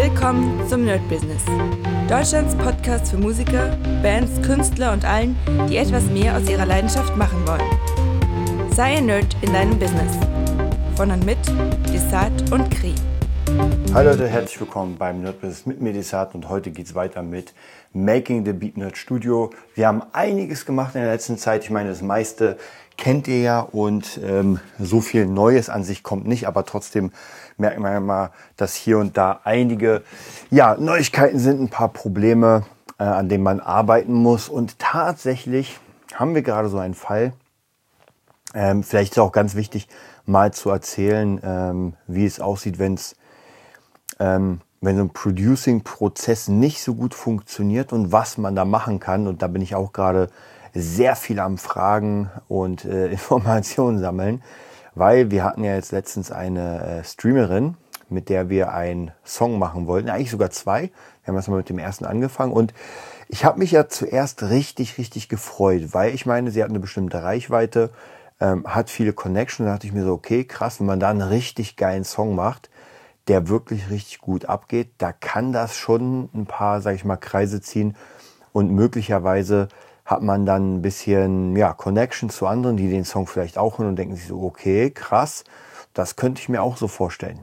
Willkommen zum Nerd Business. Deutschlands Podcast für Musiker, Bands, Künstler und allen, die etwas mehr aus ihrer Leidenschaft machen wollen. Sei ein Nerd in deinem Business. Von und mit Desart und Kri. Hallo Leute, herzlich willkommen beim Nerd Business mit mir Desart und heute geht es weiter mit Making the Beat Nerd Studio. Wir haben einiges gemacht in der letzten Zeit. Ich meine, das meiste kennt ihr ja und ähm, so viel Neues an sich kommt nicht, aber trotzdem merkt man ja mal, dass hier und da einige ja, Neuigkeiten sind, ein paar Probleme, äh, an denen man arbeiten muss. Und tatsächlich haben wir gerade so einen Fall. Ähm, vielleicht ist auch ganz wichtig, mal zu erzählen, ähm, wie es aussieht, wenn es ähm, wenn so ein Producing-Prozess nicht so gut funktioniert und was man da machen kann. Und da bin ich auch gerade sehr viel am Fragen und äh, Informationen sammeln, weil wir hatten ja jetzt letztens eine äh, Streamerin, mit der wir einen Song machen wollten, eigentlich sogar zwei. Wir haben erst mal mit dem ersten angefangen und ich habe mich ja zuerst richtig, richtig gefreut, weil ich meine, sie hat eine bestimmte Reichweite, ähm, hat viele Connections. Da dachte ich mir so, okay, krass, wenn man da einen richtig geilen Song macht, der wirklich richtig gut abgeht, da kann das schon ein paar, sag ich mal, Kreise ziehen und möglicherweise hat man dann ein bisschen ja, Connection zu anderen, die den Song vielleicht auch hören und denken sich so, okay, krass, das könnte ich mir auch so vorstellen.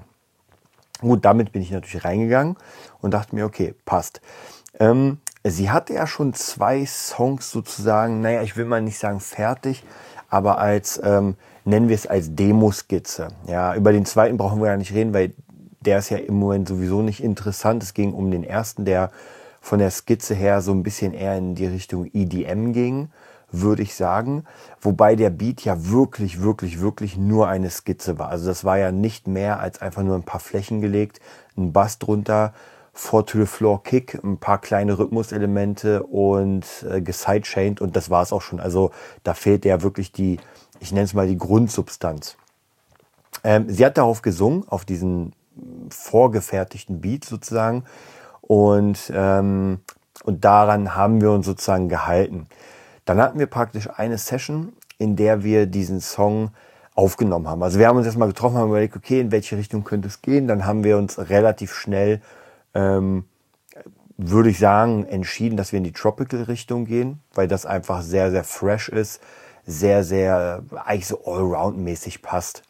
Gut, damit bin ich natürlich reingegangen und dachte mir, okay, passt. Ähm, sie hatte ja schon zwei Songs sozusagen, naja, ich will mal nicht sagen fertig, aber als, ähm, nennen wir es als Demoskizze. Ja, über den zweiten brauchen wir ja nicht reden, weil der ist ja im Moment sowieso nicht interessant. Es ging um den ersten, der von der Skizze her so ein bisschen eher in die Richtung EDM ging, würde ich sagen. Wobei der Beat ja wirklich, wirklich, wirklich nur eine Skizze war. Also das war ja nicht mehr als einfach nur ein paar Flächen gelegt, ein Bass drunter, Four to the Floor Kick, ein paar kleine Rhythmuselemente und äh, gesidechained und das war es auch schon. Also da fehlt ja wirklich die, ich nenne es mal die Grundsubstanz. Ähm, sie hat darauf gesungen, auf diesen vorgefertigten Beat sozusagen. Und, ähm, und daran haben wir uns sozusagen gehalten. Dann hatten wir praktisch eine Session, in der wir diesen Song aufgenommen haben. Also wir haben uns erstmal getroffen, haben überlegt, okay, in welche Richtung könnte es gehen. Dann haben wir uns relativ schnell, ähm, würde ich sagen, entschieden, dass wir in die Tropical-Richtung gehen, weil das einfach sehr, sehr fresh ist, sehr, sehr eigentlich so allround-mäßig passt.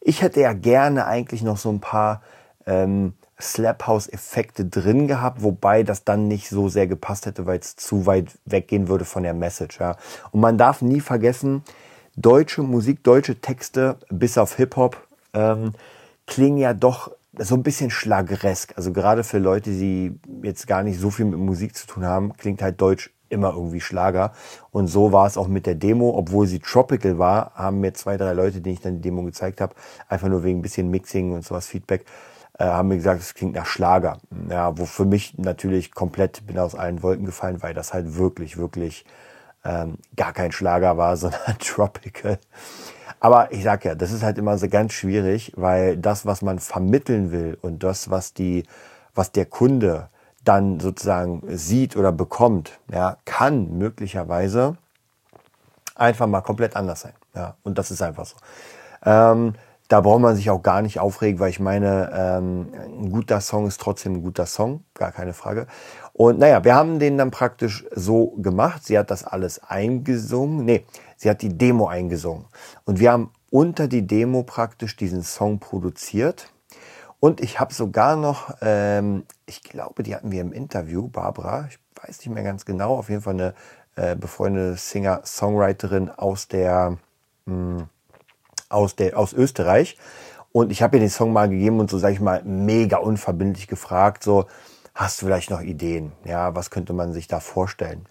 Ich hätte ja gerne eigentlich noch so ein paar ähm, Slap House Effekte drin gehabt, wobei das dann nicht so sehr gepasst hätte, weil es zu weit weggehen würde von der Message. Ja. Und man darf nie vergessen, deutsche Musik, deutsche Texte, bis auf Hip Hop, ähm, klingen ja doch so ein bisschen schlageresk. Also gerade für Leute, die jetzt gar nicht so viel mit Musik zu tun haben, klingt halt Deutsch immer irgendwie Schlager. Und so war es auch mit der Demo. Obwohl sie tropical war, haben mir zwei, drei Leute, denen ich dann die Demo gezeigt habe, einfach nur wegen ein bisschen Mixing und sowas Feedback, äh, haben mir gesagt, es klingt nach Schlager. Ja, wo für mich natürlich komplett bin aus allen Wolken gefallen, weil das halt wirklich, wirklich ähm, gar kein Schlager war, sondern Tropical. Aber ich sag ja, das ist halt immer so ganz schwierig, weil das, was man vermitteln will und das, was die, was der Kunde dann sozusagen sieht oder bekommt, ja, kann möglicherweise einfach mal komplett anders sein. Ja, und das ist einfach so. Ähm, da braucht man sich auch gar nicht aufregen, weil ich meine, ähm, ein guter Song ist trotzdem ein guter Song, gar keine Frage. Und naja, wir haben den dann praktisch so gemacht. Sie hat das alles eingesungen. Nee, sie hat die Demo eingesungen. Und wir haben unter die Demo praktisch diesen Song produziert. Und ich habe sogar noch, ähm, ich glaube, die hatten wir im Interview, Barbara, ich weiß nicht mehr ganz genau, auf jeden Fall eine äh, befreundete Singer-Songwriterin aus der, mh, hm, aus, der, aus Österreich. Und ich habe ihr den Song mal gegeben und so, sage ich mal, mega unverbindlich gefragt, so, hast du vielleicht noch Ideen? Ja, was könnte man sich da vorstellen?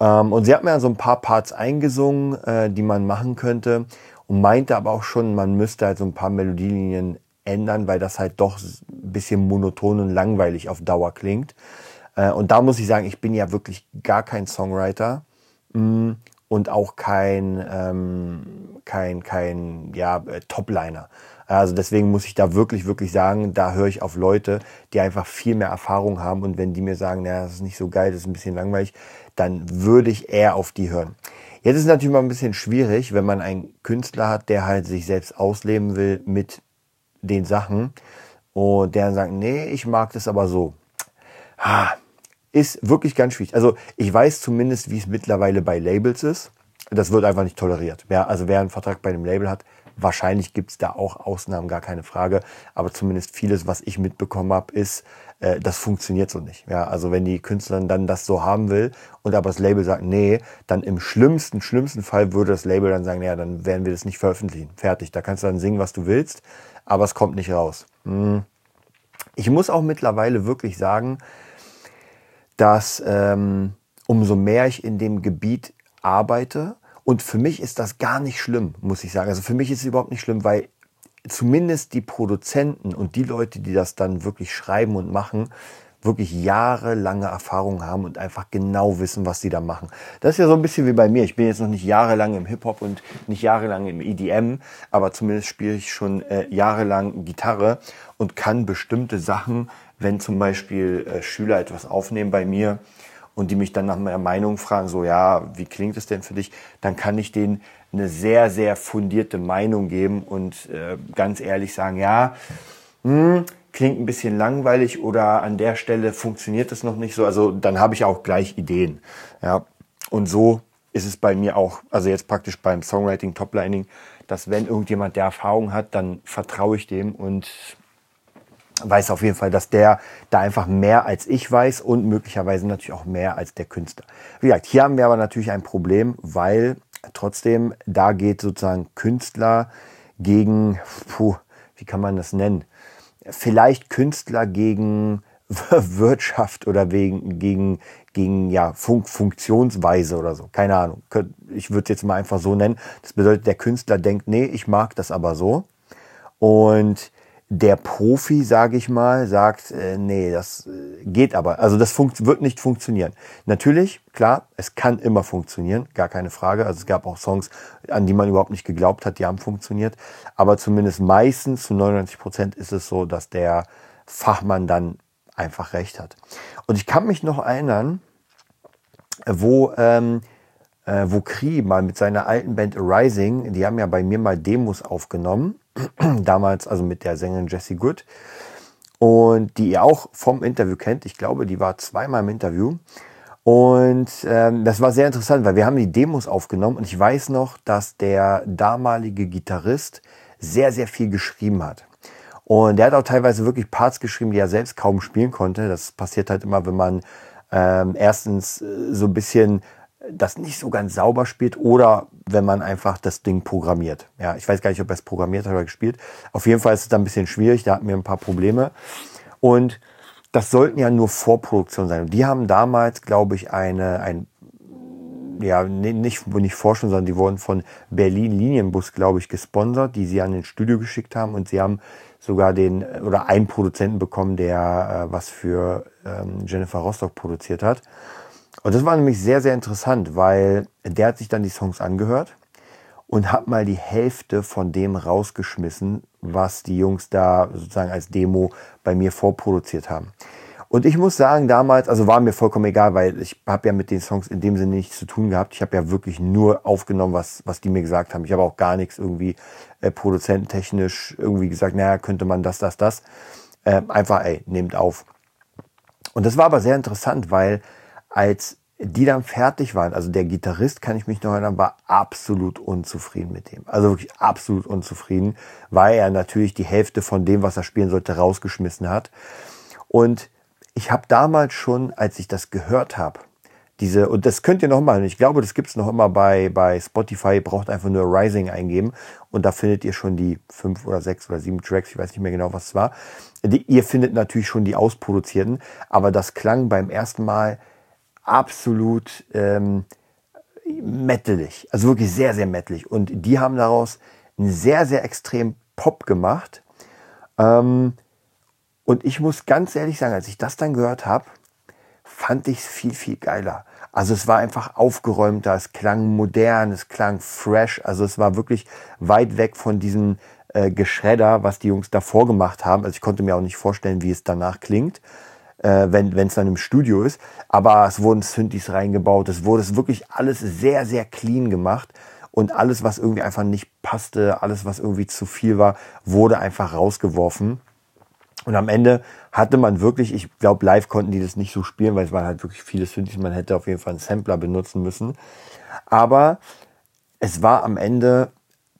Ähm, und sie hat mir so ein paar Parts eingesungen, äh, die man machen könnte und meinte aber auch schon, man müsste halt so ein paar Melodielinien ändern, weil das halt doch ein bisschen monoton und langweilig auf Dauer klingt. Äh, und da muss ich sagen, ich bin ja wirklich gar kein Songwriter. Mm, und auch kein, ähm, kein, kein ja, äh, Topliner. Also deswegen muss ich da wirklich, wirklich sagen, da höre ich auf Leute, die einfach viel mehr Erfahrung haben und wenn die mir sagen, naja, das ist nicht so geil, das ist ein bisschen langweilig, dann würde ich eher auf die hören. Jetzt ist natürlich mal ein bisschen schwierig, wenn man einen Künstler hat, der halt sich selbst ausleben will mit den Sachen und der dann sagt, nee, ich mag das aber so. Ha, ist wirklich ganz schwierig. Also ich weiß zumindest, wie es mittlerweile bei Labels ist. Das wird einfach nicht toleriert. Wer, also wer einen Vertrag bei einem Label hat, wahrscheinlich gibt es da auch Ausnahmen, gar keine Frage. Aber zumindest vieles, was ich mitbekommen habe, ist, äh, das funktioniert so nicht. Ja, also wenn die Künstlerin dann das so haben will und aber das Label sagt, nee, dann im schlimmsten, schlimmsten Fall würde das Label dann sagen, ja, dann werden wir das nicht veröffentlichen. Fertig. Da kannst du dann singen, was du willst, aber es kommt nicht raus. Hm. Ich muss auch mittlerweile wirklich sagen, dass ähm, umso mehr ich in dem Gebiet arbeite, und für mich ist das gar nicht schlimm, muss ich sagen. Also für mich ist es überhaupt nicht schlimm, weil zumindest die Produzenten und die Leute, die das dann wirklich schreiben und machen, wirklich jahrelange Erfahrung haben und einfach genau wissen, was sie da machen. Das ist ja so ein bisschen wie bei mir. Ich bin jetzt noch nicht jahrelang im Hip-Hop und nicht jahrelang im EDM, aber zumindest spiele ich schon äh, jahrelang Gitarre und kann bestimmte Sachen, wenn zum Beispiel äh, Schüler etwas aufnehmen bei mir und die mich dann nach meiner Meinung fragen, so ja, wie klingt es denn für dich, dann kann ich denen eine sehr, sehr fundierte Meinung geben und äh, ganz ehrlich sagen, ja, hm, klingt ein bisschen langweilig oder an der Stelle funktioniert es noch nicht so. Also dann habe ich auch gleich Ideen. Ja. Und so ist es bei mir auch, also jetzt praktisch beim Songwriting, Toplining, dass wenn irgendjemand der Erfahrung hat, dann vertraue ich dem und weiß auf jeden Fall, dass der da einfach mehr als ich weiß und möglicherweise natürlich auch mehr als der Künstler. Wie gesagt, hier haben wir aber natürlich ein Problem, weil trotzdem da geht sozusagen Künstler gegen, puh, wie kann man das nennen? vielleicht Künstler gegen Wirtschaft oder wegen, gegen, gegen ja, Funk Funktionsweise oder so. Keine Ahnung. Ich würde es jetzt mal einfach so nennen. Das bedeutet, der Künstler denkt, nee, ich mag das aber so. Und der Profi, sage ich mal, sagt, äh, nee, das äh, geht aber. Also das wird nicht funktionieren. Natürlich, klar, es kann immer funktionieren, gar keine Frage. Also es gab auch Songs, an die man überhaupt nicht geglaubt hat, die haben funktioniert. Aber zumindest meistens, zu 99 Prozent, ist es so, dass der Fachmann dann einfach recht hat. Und ich kann mich noch erinnern, wo, ähm, äh, wo Kree mal mit seiner alten Band Arising, die haben ja bei mir mal Demos aufgenommen damals also mit der Sängerin Jessie Good und die ihr auch vom Interview kennt. Ich glaube, die war zweimal im Interview. Und ähm, das war sehr interessant, weil wir haben die Demos aufgenommen und ich weiß noch, dass der damalige Gitarrist sehr, sehr viel geschrieben hat. Und der hat auch teilweise wirklich Parts geschrieben, die er selbst kaum spielen konnte. Das passiert halt immer, wenn man ähm, erstens äh, so ein bisschen das nicht so ganz sauber spielt oder wenn man einfach das Ding programmiert. Ja, ich weiß gar nicht, ob er es programmiert hat oder gespielt. Auf jeden Fall ist es da ein bisschen schwierig, da hatten wir ein paar Probleme. Und das sollten ja nur Vorproduktion sein. Und die haben damals, glaube ich, eine, ein, ja, nicht, nicht forschen, sondern die wurden von Berlin Linienbus, glaube ich, gesponsert, die sie an den Studio geschickt haben und sie haben sogar den oder einen Produzenten bekommen, der äh, was für ähm, Jennifer Rostock produziert hat. Und das war nämlich sehr, sehr interessant, weil der hat sich dann die Songs angehört und hat mal die Hälfte von dem rausgeschmissen, was die Jungs da sozusagen als Demo bei mir vorproduziert haben. Und ich muss sagen, damals, also war mir vollkommen egal, weil ich habe ja mit den Songs in dem Sinne nichts zu tun gehabt. Ich habe ja wirklich nur aufgenommen, was, was die mir gesagt haben. Ich habe auch gar nichts irgendwie äh, produzententechnisch irgendwie gesagt, naja, könnte man das, das, das. Äh, einfach, ey, nehmt auf. Und das war aber sehr interessant, weil als die dann fertig waren, also der Gitarrist, kann ich mich noch erinnern, war absolut unzufrieden mit dem. Also wirklich absolut unzufrieden, weil er natürlich die Hälfte von dem, was er spielen sollte, rausgeschmissen hat. Und ich habe damals schon, als ich das gehört habe, diese, und das könnt ihr noch mal, ich glaube, das gibt's noch immer bei, bei Spotify, ihr braucht einfach nur Rising eingeben und da findet ihr schon die fünf oder sechs oder sieben Tracks, ich weiß nicht mehr genau, was es war. Die, ihr findet natürlich schon die ausproduzierten, aber das klang beim ersten Mal absolut ähm, mettelig. Also wirklich sehr, sehr mettelig. Und die haben daraus einen sehr, sehr extrem Pop gemacht. Ähm, und ich muss ganz ehrlich sagen, als ich das dann gehört habe, fand ich es viel, viel geiler. Also es war einfach aufgeräumter, es klang modern, es klang fresh. Also es war wirklich weit weg von diesem äh, Geschredder, was die Jungs davor gemacht haben. Also ich konnte mir auch nicht vorstellen, wie es danach klingt äh, wenn es dann im Studio ist. Aber es wurden Synthes reingebaut, es wurde wirklich alles sehr, sehr clean gemacht. Und alles, was irgendwie einfach nicht passte, alles, was irgendwie zu viel war, wurde einfach rausgeworfen. Und am Ende hatte man wirklich, ich glaube, live konnten die das nicht so spielen, weil es waren halt wirklich viele Synthes. Man hätte auf jeden Fall einen Sampler benutzen müssen. Aber es war am Ende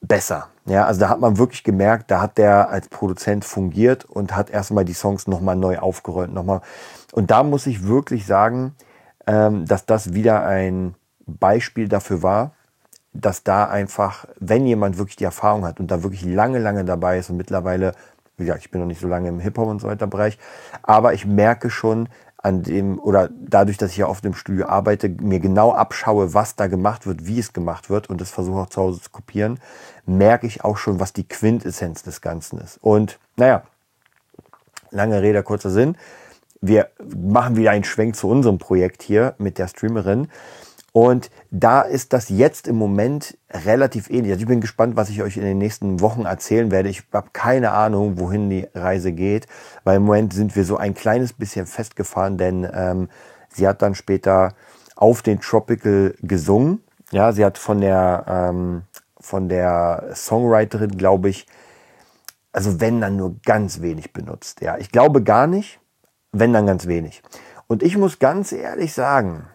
besser. Ja, also da hat man wirklich gemerkt, da hat der als Produzent fungiert und hat erstmal die Songs nochmal neu aufgerollt. Nochmal. Und da muss ich wirklich sagen, ähm, dass das wieder ein Beispiel dafür war, dass da einfach, wenn jemand wirklich die Erfahrung hat und da wirklich lange, lange dabei ist und mittlerweile, wie gesagt, ich bin noch nicht so lange im Hip-Hop und so weiter Bereich, aber ich merke schon an dem, oder dadurch, dass ich ja oft im Studio arbeite, mir genau abschaue, was da gemacht wird, wie es gemacht wird und das versuche auch zu Hause zu kopieren, merke ich auch schon, was die Quintessenz des Ganzen ist. Und naja, lange Rede, kurzer Sinn. Wir machen wieder einen Schwenk zu unserem Projekt hier mit der Streamerin. Und da ist das jetzt im Moment relativ ähnlich. Also ich bin gespannt, was ich euch in den nächsten Wochen erzählen werde. Ich habe keine Ahnung, wohin die Reise geht, weil im Moment sind wir so ein kleines bisschen festgefahren, denn ähm, sie hat dann später auf den Tropical gesungen. Ja, sie hat von der ähm, von der Songwriterin, glaube ich, also wenn dann nur ganz wenig benutzt. Ja, ich glaube gar nicht, wenn dann ganz wenig. Und ich muss ganz ehrlich sagen,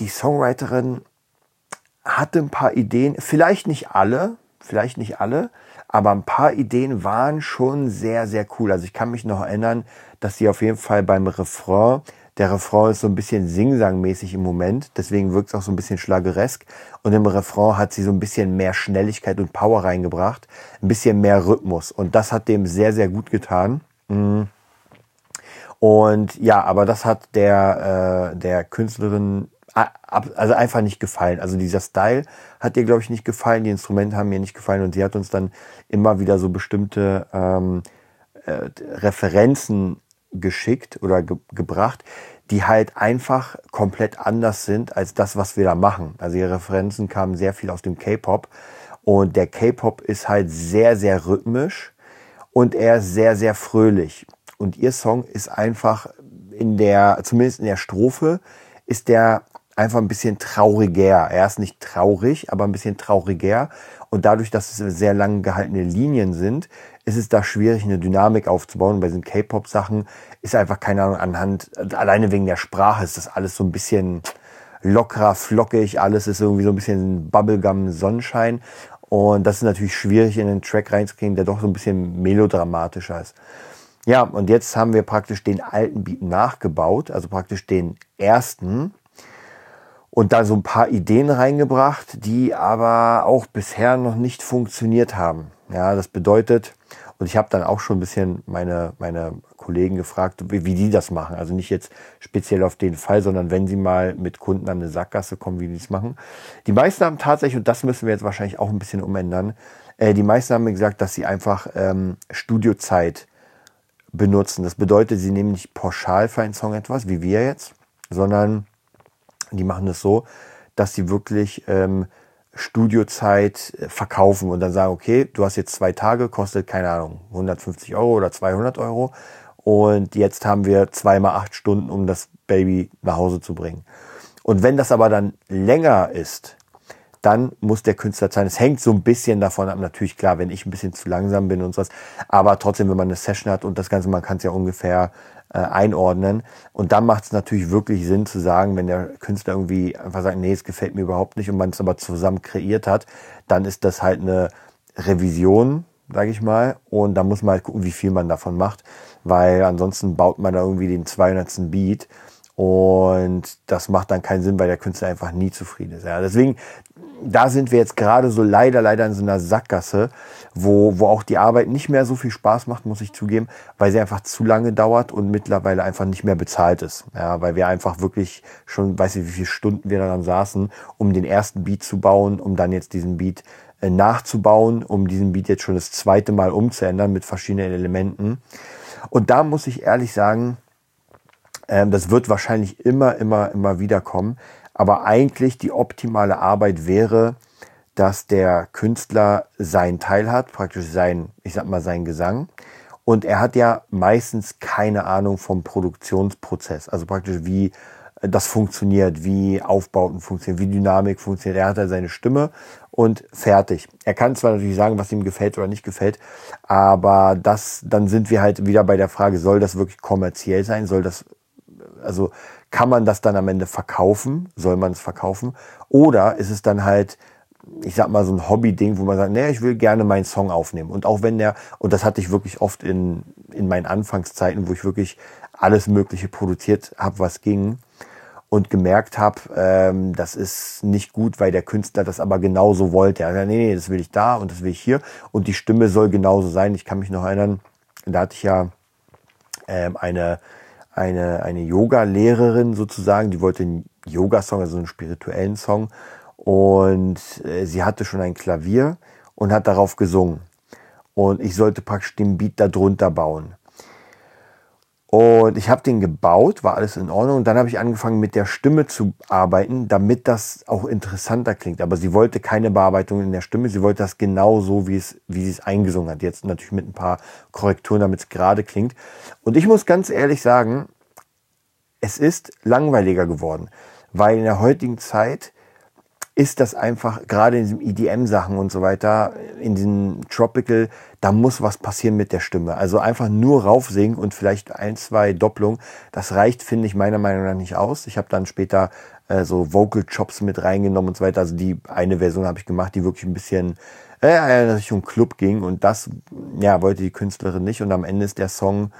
die Songwriterin hatte ein paar Ideen, vielleicht nicht alle, vielleicht nicht alle, aber ein paar Ideen waren schon sehr, sehr cool. Also ich kann mich noch erinnern, dass sie auf jeden Fall beim Refrain, der Refrain ist so ein bisschen singsangmäßig im Moment, deswegen wirkt es auch so ein bisschen schlageresk. Und im Refrain hat sie so ein bisschen mehr Schnelligkeit und Power reingebracht, ein bisschen mehr Rhythmus. Und das hat dem sehr, sehr gut getan. Mhm. Und ja, aber das hat der, äh, der Künstlerin also einfach nicht gefallen. Also dieser Style hat ihr, glaube ich, nicht gefallen, die Instrumente haben mir nicht gefallen und sie hat uns dann immer wieder so bestimmte ähm, äh, Referenzen geschickt oder ge gebracht, die halt einfach komplett anders sind als das, was wir da machen. Also ihre Referenzen kamen sehr viel aus dem K-Pop und der K-Pop ist halt sehr, sehr rhythmisch und er ist sehr, sehr fröhlich. Und ihr Song ist einfach in der, zumindest in der Strophe, ist der einfach ein bisschen trauriger. Er ist nicht traurig, aber ein bisschen trauriger. Und dadurch, dass es sehr lang gehaltene Linien sind, ist es da schwierig, eine Dynamik aufzubauen. Bei diesen K-Pop-Sachen ist einfach, keine Ahnung, anhand, alleine wegen der Sprache ist das alles so ein bisschen lockerer, flockig. Alles ist irgendwie so ein bisschen Bubblegum-Sonnenschein. Und das ist natürlich schwierig, in den Track reinzukriegen, der doch so ein bisschen melodramatischer ist. Ja, und jetzt haben wir praktisch den alten Beat nachgebaut, also praktisch den ersten und da so ein paar Ideen reingebracht, die aber auch bisher noch nicht funktioniert haben. Ja, das bedeutet, und ich habe dann auch schon ein bisschen meine, meine Kollegen gefragt, wie, wie die das machen. Also nicht jetzt speziell auf den Fall, sondern wenn sie mal mit Kunden an eine Sackgasse kommen, wie die es machen. Die meisten haben tatsächlich, und das müssen wir jetzt wahrscheinlich auch ein bisschen umändern, äh, die meisten haben gesagt, dass sie einfach ähm, Studiozeit benutzen. Das bedeutet, sie nehmen nicht pauschal für einen Song etwas, wie wir jetzt, sondern die machen es das so, dass sie wirklich ähm, Studiozeit äh, verkaufen und dann sagen, okay, du hast jetzt zwei Tage, kostet keine Ahnung, 150 Euro oder 200 Euro und jetzt haben wir zweimal acht Stunden, um das Baby nach Hause zu bringen. Und wenn das aber dann länger ist, dann muss der Künstler zahlen. Es hängt so ein bisschen davon ab, natürlich klar, wenn ich ein bisschen zu langsam bin und sowas, aber trotzdem, wenn man eine Session hat und das Ganze, man kann es ja ungefähr äh, einordnen. Und dann macht es natürlich wirklich Sinn zu sagen, wenn der Künstler irgendwie einfach sagt, nee, es gefällt mir überhaupt nicht und man es aber zusammen kreiert hat, dann ist das halt eine Revision, sage ich mal. Und da muss man halt gucken, wie viel man davon macht, weil ansonsten baut man da irgendwie den 200. Beat und das macht dann keinen Sinn, weil der Künstler einfach nie zufrieden ist. Ja, deswegen, da sind wir jetzt gerade so leider, leider in so einer Sackgasse, wo, wo auch die Arbeit nicht mehr so viel Spaß macht, muss ich zugeben, weil sie einfach zu lange dauert und mittlerweile einfach nicht mehr bezahlt ist. Ja, weil wir einfach wirklich schon, weiß ich, wie viele Stunden wir daran saßen, um den ersten Beat zu bauen, um dann jetzt diesen Beat äh, nachzubauen, um diesen Beat jetzt schon das zweite Mal umzuändern mit verschiedenen Elementen. Und da muss ich ehrlich sagen, ähm, das wird wahrscheinlich immer, immer, immer wieder kommen. Aber eigentlich die optimale Arbeit wäre, dass der Künstler seinen Teil hat, praktisch sein, ich sag mal, sein Gesang. Und er hat ja meistens keine Ahnung vom Produktionsprozess, also praktisch wie das funktioniert, wie Aufbauten funktionieren, wie Dynamik funktioniert. Er hat ja seine Stimme und fertig. Er kann zwar natürlich sagen, was ihm gefällt oder nicht gefällt, aber das, dann sind wir halt wieder bei der Frage, soll das wirklich kommerziell sein? Soll das, also kann man das dann am Ende verkaufen? Soll man es verkaufen? Oder ist es dann halt, ich sag mal, so ein Hobby-Ding, wo man sagt, nee, ich will gerne meinen Song aufnehmen. Und auch wenn der, und das hatte ich wirklich oft in, in meinen Anfangszeiten, wo ich wirklich alles Mögliche produziert habe, was ging und gemerkt habe, ähm, das ist nicht gut, weil der Künstler das aber genauso wollte. Er sagt, nee, nee, das will ich da und das will ich hier und die Stimme soll genauso sein. Ich kann mich noch erinnern, da hatte ich ja ähm, eine, eine, eine Yoga-Lehrerin sozusagen, die wollte einen Yoga-Song, also einen spirituellen Song und äh, sie hatte schon ein Klavier und hat darauf gesungen. Und ich sollte praktisch den Beat darunter bauen. Und ich habe den gebaut, war alles in Ordnung. Und dann habe ich angefangen mit der Stimme zu arbeiten, damit das auch interessanter klingt. Aber sie wollte keine Bearbeitung in der Stimme, sie wollte das genau so, wie, es, wie sie es eingesungen hat. Jetzt natürlich mit ein paar Korrekturen, damit es gerade klingt. Und ich muss ganz ehrlich sagen, es ist langweiliger geworden, weil in der heutigen Zeit ist das einfach, gerade in diesen EDM-Sachen und so weiter, in diesen Tropical, da muss was passieren mit der Stimme. Also einfach nur raufsingen und vielleicht ein, zwei Doppelungen, das reicht, finde ich, meiner Meinung nach nicht aus. Ich habe dann später äh, so Vocal Chops mit reingenommen und so weiter. Also die eine Version habe ich gemacht, die wirklich ein bisschen äh, in Richtung Club ging und das ja, wollte die Künstlerin nicht und am Ende ist der Song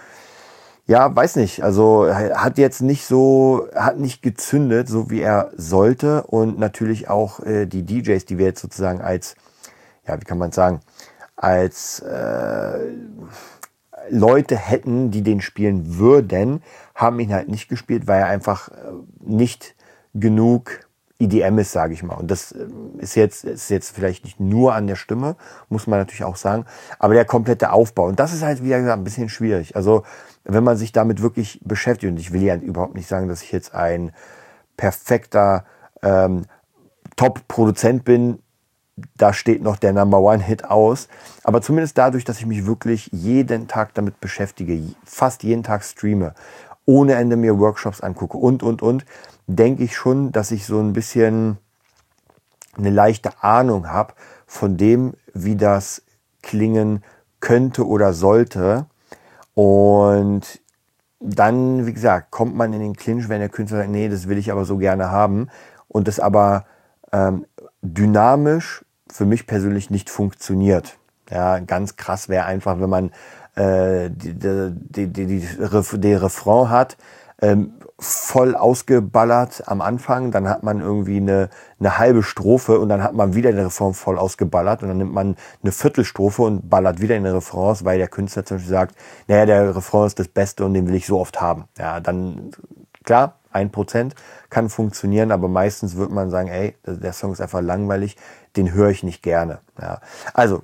ja, weiß nicht. Also hat jetzt nicht so, hat nicht gezündet, so wie er sollte. Und natürlich auch äh, die DJs, die wir jetzt sozusagen als, ja, wie kann man sagen, als äh, Leute hätten, die den spielen würden, haben ihn halt nicht gespielt, weil er einfach äh, nicht genug EDM ist, sage ich mal. Und das äh, ist jetzt, ist jetzt vielleicht nicht nur an der Stimme, muss man natürlich auch sagen, aber der komplette Aufbau. Und das ist halt, wie gesagt, ein bisschen schwierig. Also wenn man sich damit wirklich beschäftigt, und ich will ja überhaupt nicht sagen, dass ich jetzt ein perfekter ähm, Top-Produzent bin, da steht noch der Number One-Hit aus. Aber zumindest dadurch, dass ich mich wirklich jeden Tag damit beschäftige, fast jeden Tag streame, ohne Ende mir Workshops angucke und, und, und, denke ich schon, dass ich so ein bisschen eine leichte Ahnung habe von dem, wie das klingen könnte oder sollte. Und dann, wie gesagt, kommt man in den Clinch, wenn der Künstler sagt, nee, das will ich aber so gerne haben und das aber ähm, dynamisch für mich persönlich nicht funktioniert. Ja, ganz krass wäre einfach, wenn man äh, die, die, die, die, Refrain hat, ähm, voll ausgeballert am Anfang, dann hat man irgendwie eine, eine halbe Strophe und dann hat man wieder den Refrain voll ausgeballert und dann nimmt man eine Viertelstrophe und ballert wieder in den Refrain, weil der Künstler zum Beispiel sagt, naja, der Refrain ist das Beste und den will ich so oft haben. Ja, dann, klar, ein Prozent kann funktionieren, aber meistens wird man sagen, ey, der Song ist einfach langweilig, den höre ich nicht gerne. Ja, also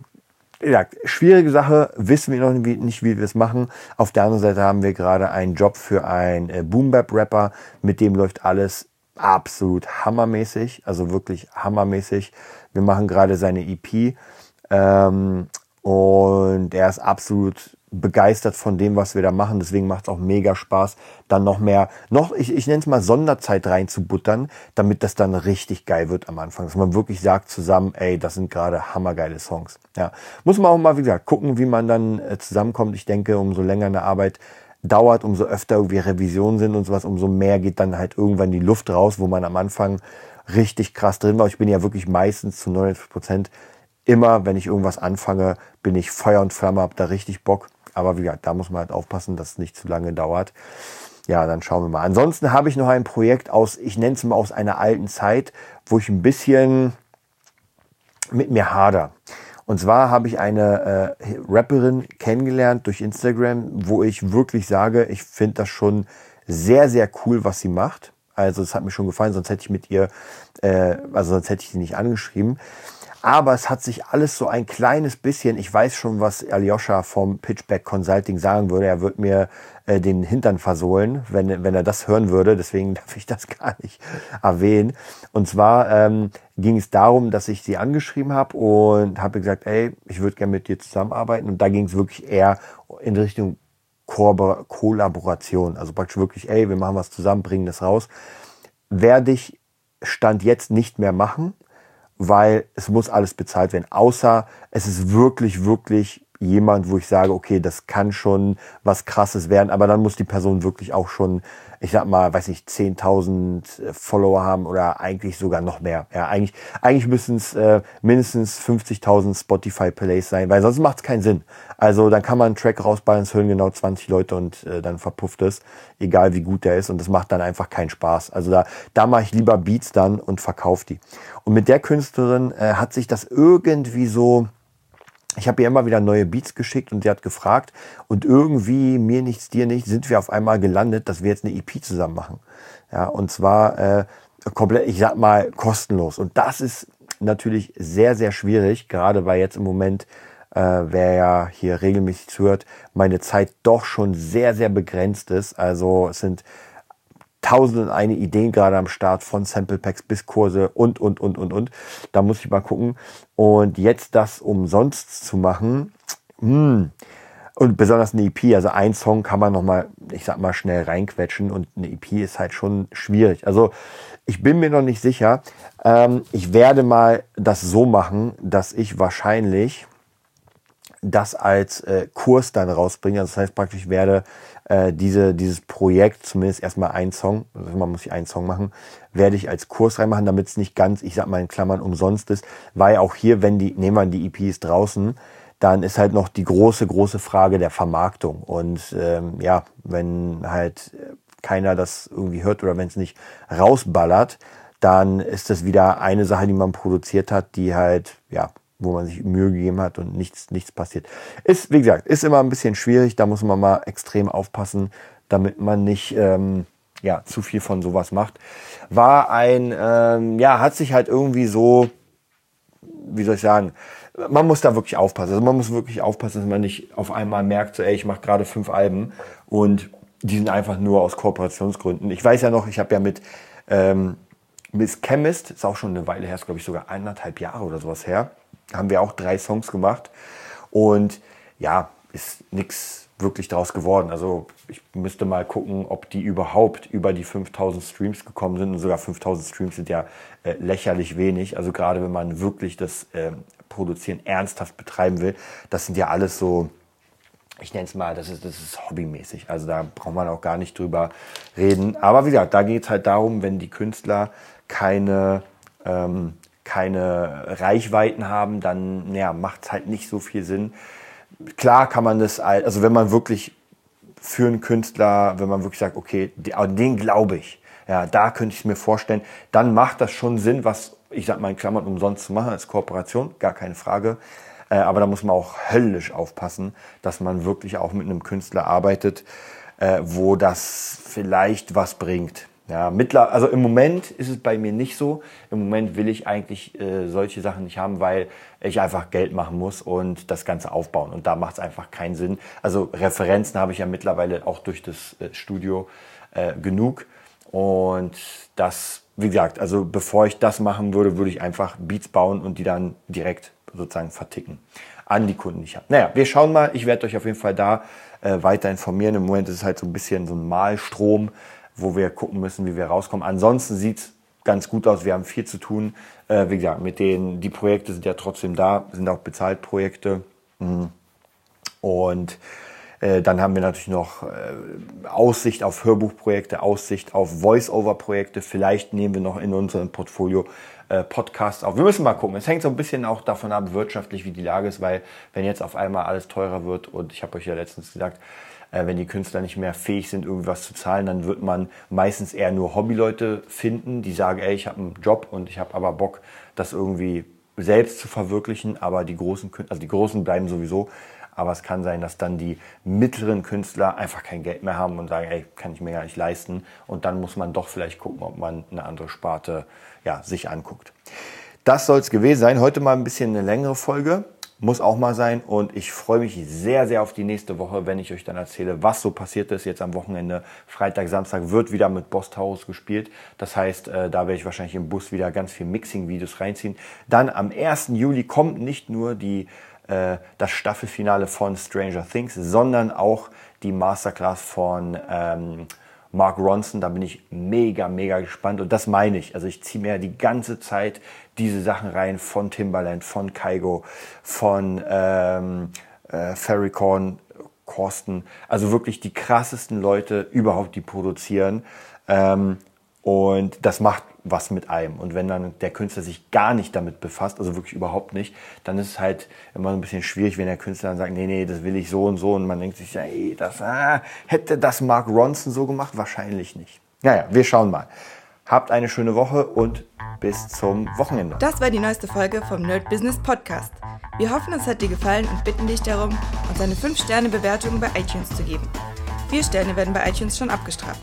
ja, schwierige Sache, wissen wir noch nicht, wie wir es machen. Auf der anderen Seite haben wir gerade einen Job für einen äh, Boom-Bap-Rapper, mit dem läuft alles absolut hammermäßig, also wirklich hammermäßig. Wir machen gerade seine EP ähm, und er ist absolut begeistert von dem, was wir da machen. Deswegen macht es auch mega Spaß, dann noch mehr, noch, ich, ich nenne es mal Sonderzeit reinzubuttern, damit das dann richtig geil wird am Anfang. Dass man wirklich sagt zusammen, ey, das sind gerade hammergeile Songs. Ja. Muss man auch mal, wie gesagt, gucken, wie man dann äh, zusammenkommt. Ich denke, umso länger eine Arbeit dauert, umso öfter irgendwie Revisionen sind und sowas, umso mehr geht dann halt irgendwann die Luft raus, wo man am Anfang richtig krass drin war. Ich bin ja wirklich meistens zu 99 Prozent immer, wenn ich irgendwas anfange, bin ich Feuer und Flamme, hab da richtig Bock. Aber wie gesagt, da muss man halt aufpassen, dass es nicht zu lange dauert. Ja, dann schauen wir mal. Ansonsten habe ich noch ein Projekt aus, ich nenne es mal aus einer alten Zeit, wo ich ein bisschen mit mir hader. Und zwar habe ich eine äh, Rapperin kennengelernt durch Instagram, wo ich wirklich sage, ich finde das schon sehr, sehr cool, was sie macht. Also es hat mir schon gefallen, sonst hätte ich mit ihr, äh, also sonst hätte ich sie nicht angeschrieben. Aber es hat sich alles so ein kleines bisschen, ich weiß schon, was Aljoscha vom Pitchback Consulting sagen würde. Er würde mir äh, den Hintern versohlen, wenn, wenn er das hören würde. Deswegen darf ich das gar nicht erwähnen. Und zwar ähm, ging es darum, dass ich sie angeschrieben habe und habe gesagt, ey, ich würde gerne mit dir zusammenarbeiten. Und da ging es wirklich eher in Richtung Ko Kollaboration. Also praktisch wirklich, ey, wir machen was zusammen, bringen das raus. Werde ich Stand jetzt nicht mehr machen weil es muss alles bezahlt werden. Außer es ist wirklich, wirklich jemand, wo ich sage, okay, das kann schon was Krasses werden, aber dann muss die Person wirklich auch schon, ich sag mal, weiß nicht, 10.000 Follower haben oder eigentlich sogar noch mehr. Ja, eigentlich, eigentlich müssen es äh, mindestens 50.000 Spotify Plays sein, weil sonst macht es keinen Sinn. Also dann kann man einen Track rausballen, es hören genau 20 Leute und äh, dann verpufft es, egal wie gut der ist und das macht dann einfach keinen Spaß. Also da, da mache ich lieber Beats dann und verkaufe die. Und mit der Künstlerin äh, hat sich das irgendwie so ich habe ihr immer wieder neue Beats geschickt und sie hat gefragt und irgendwie mir nichts, dir nichts, sind wir auf einmal gelandet, dass wir jetzt eine EP zusammen machen. Ja, und zwar äh, komplett, ich sag mal, kostenlos. Und das ist natürlich sehr, sehr schwierig, gerade weil jetzt im Moment, äh, wer ja hier regelmäßig zuhört, meine Zeit doch schon sehr, sehr begrenzt ist. Also es sind tausend und eine Ideen gerade am Start von Sample Packs bis Kurse und, und, und, und, und. Da muss ich mal gucken. Und jetzt das umsonst zu machen, hm, und besonders eine EP, also ein Song kann man nochmal, ich sag mal, schnell reinquetschen und eine EP ist halt schon schwierig. Also ich bin mir noch nicht sicher. Ähm, ich werde mal das so machen, dass ich wahrscheinlich das als äh, Kurs dann rausbringe. Also das heißt praktisch, ich werde äh, diese, dieses Projekt, zumindest erstmal ein Song, also man muss sich einen Song machen, werde ich als Kurs reinmachen, damit es nicht ganz, ich sag mal in Klammern, umsonst ist, weil auch hier, wenn die, nehmen wir die EPs draußen, dann ist halt noch die große, große Frage der Vermarktung. Und ähm, ja, wenn halt keiner das irgendwie hört oder wenn es nicht rausballert, dann ist das wieder eine Sache, die man produziert hat, die halt, ja, wo man sich Mühe gegeben hat und nichts, nichts passiert. Ist, wie gesagt, ist immer ein bisschen schwierig, da muss man mal extrem aufpassen, damit man nicht ähm, ja, zu viel von sowas macht. War ein, ähm, ja, hat sich halt irgendwie so, wie soll ich sagen, man muss da wirklich aufpassen. Also man muss wirklich aufpassen, dass man nicht auf einmal merkt, so, ey, ich mache gerade fünf Alben und die sind einfach nur aus Kooperationsgründen. Ich weiß ja noch, ich habe ja mit ähm, Miss Chemist, ist auch schon eine Weile her, ist glaube ich sogar eineinhalb Jahre oder sowas her, haben wir auch drei Songs gemacht. Und ja, ist nichts wirklich daraus geworden. Also ich müsste mal gucken, ob die überhaupt über die 5000 Streams gekommen sind. Und sogar 5000 Streams sind ja äh, lächerlich wenig. Also gerade wenn man wirklich das äh, Produzieren ernsthaft betreiben will, das sind ja alles so, ich nenne es mal, das ist, das ist hobbymäßig. Also da braucht man auch gar nicht drüber reden. Aber wie gesagt, da geht es halt darum, wenn die Künstler keine ähm, keine Reichweiten haben, dann ja, macht es halt nicht so viel Sinn. Klar kann man das, also wenn man wirklich für einen Künstler, wenn man wirklich sagt, okay, den glaube ich, ja, da könnte ich es mir vorstellen, dann macht das schon Sinn, was ich sag mal in Klammern umsonst zu machen als Kooperation, gar keine Frage. Äh, aber da muss man auch höllisch aufpassen, dass man wirklich auch mit einem Künstler arbeitet, äh, wo das vielleicht was bringt. Ja, mittler, also im Moment ist es bei mir nicht so. Im Moment will ich eigentlich äh, solche Sachen nicht haben, weil ich einfach Geld machen muss und das Ganze aufbauen. Und da macht es einfach keinen Sinn. Also Referenzen habe ich ja mittlerweile auch durch das äh, Studio äh, genug. Und das, wie gesagt, also bevor ich das machen würde, würde ich einfach Beats bauen und die dann direkt sozusagen verticken an die Kunden, die ich habe. Naja, wir schauen mal. Ich werde euch auf jeden Fall da äh, weiter informieren. Im Moment ist es halt so ein bisschen so ein Malstrom wo wir gucken müssen, wie wir rauskommen. Ansonsten sieht's ganz gut aus. Wir haben viel zu tun. Äh, wie gesagt, mit denen, die Projekte sind ja trotzdem da, sind auch bezahlt Projekte. Mhm. Und äh, dann haben wir natürlich noch äh, Aussicht auf Hörbuchprojekte, Aussicht auf Voice-Over-Projekte. Vielleicht nehmen wir noch in unserem Portfolio äh, Podcasts auf. Wir müssen mal gucken. Es hängt so ein bisschen auch davon ab, wirtschaftlich, wie die Lage ist, weil wenn jetzt auf einmal alles teurer wird und ich habe euch ja letztens gesagt, wenn die Künstler nicht mehr fähig sind, irgendwas zu zahlen, dann wird man meistens eher nur Hobbyleute finden, die sagen, ey, ich habe einen Job und ich habe aber Bock, das irgendwie selbst zu verwirklichen. Aber die großen, also die großen bleiben sowieso. Aber es kann sein, dass dann die mittleren Künstler einfach kein Geld mehr haben und sagen, ey, kann ich mir gar nicht leisten. Und dann muss man doch vielleicht gucken, ob man eine andere Sparte ja, sich anguckt. Das soll es gewesen sein. Heute mal ein bisschen eine längere Folge muss auch mal sein. Und ich freue mich sehr, sehr auf die nächste Woche, wenn ich euch dann erzähle, was so passiert ist. Jetzt am Wochenende, Freitag, Samstag wird wieder mit Boss Taurus gespielt. Das heißt, äh, da werde ich wahrscheinlich im Bus wieder ganz viel Mixing-Videos reinziehen. Dann am 1. Juli kommt nicht nur die, äh, das Staffelfinale von Stranger Things, sondern auch die Masterclass von ähm, Mark Ronson, da bin ich mega, mega gespannt und das meine ich. Also ich ziehe mir die ganze Zeit diese Sachen rein von Timbaland, von Kaigo, von ähm, äh, Ferrycorn, Korsten, also wirklich die krassesten Leute überhaupt, die produzieren. Ähm, und das macht was mit einem. Und wenn dann der Künstler sich gar nicht damit befasst, also wirklich überhaupt nicht, dann ist es halt immer so ein bisschen schwierig, wenn der Künstler dann sagt, nee, nee, das will ich so und so. Und man denkt sich, ey, das, ah, hätte das Mark Ronson so gemacht? Wahrscheinlich nicht. Naja, wir schauen mal. Habt eine schöne Woche und bis zum Wochenende. Das war die neueste Folge vom Nerd Business Podcast. Wir hoffen, es hat dir gefallen und bitten dich darum, uns eine 5-Sterne-Bewertung bei iTunes zu geben. Vier Sterne werden bei iTunes schon abgestraft.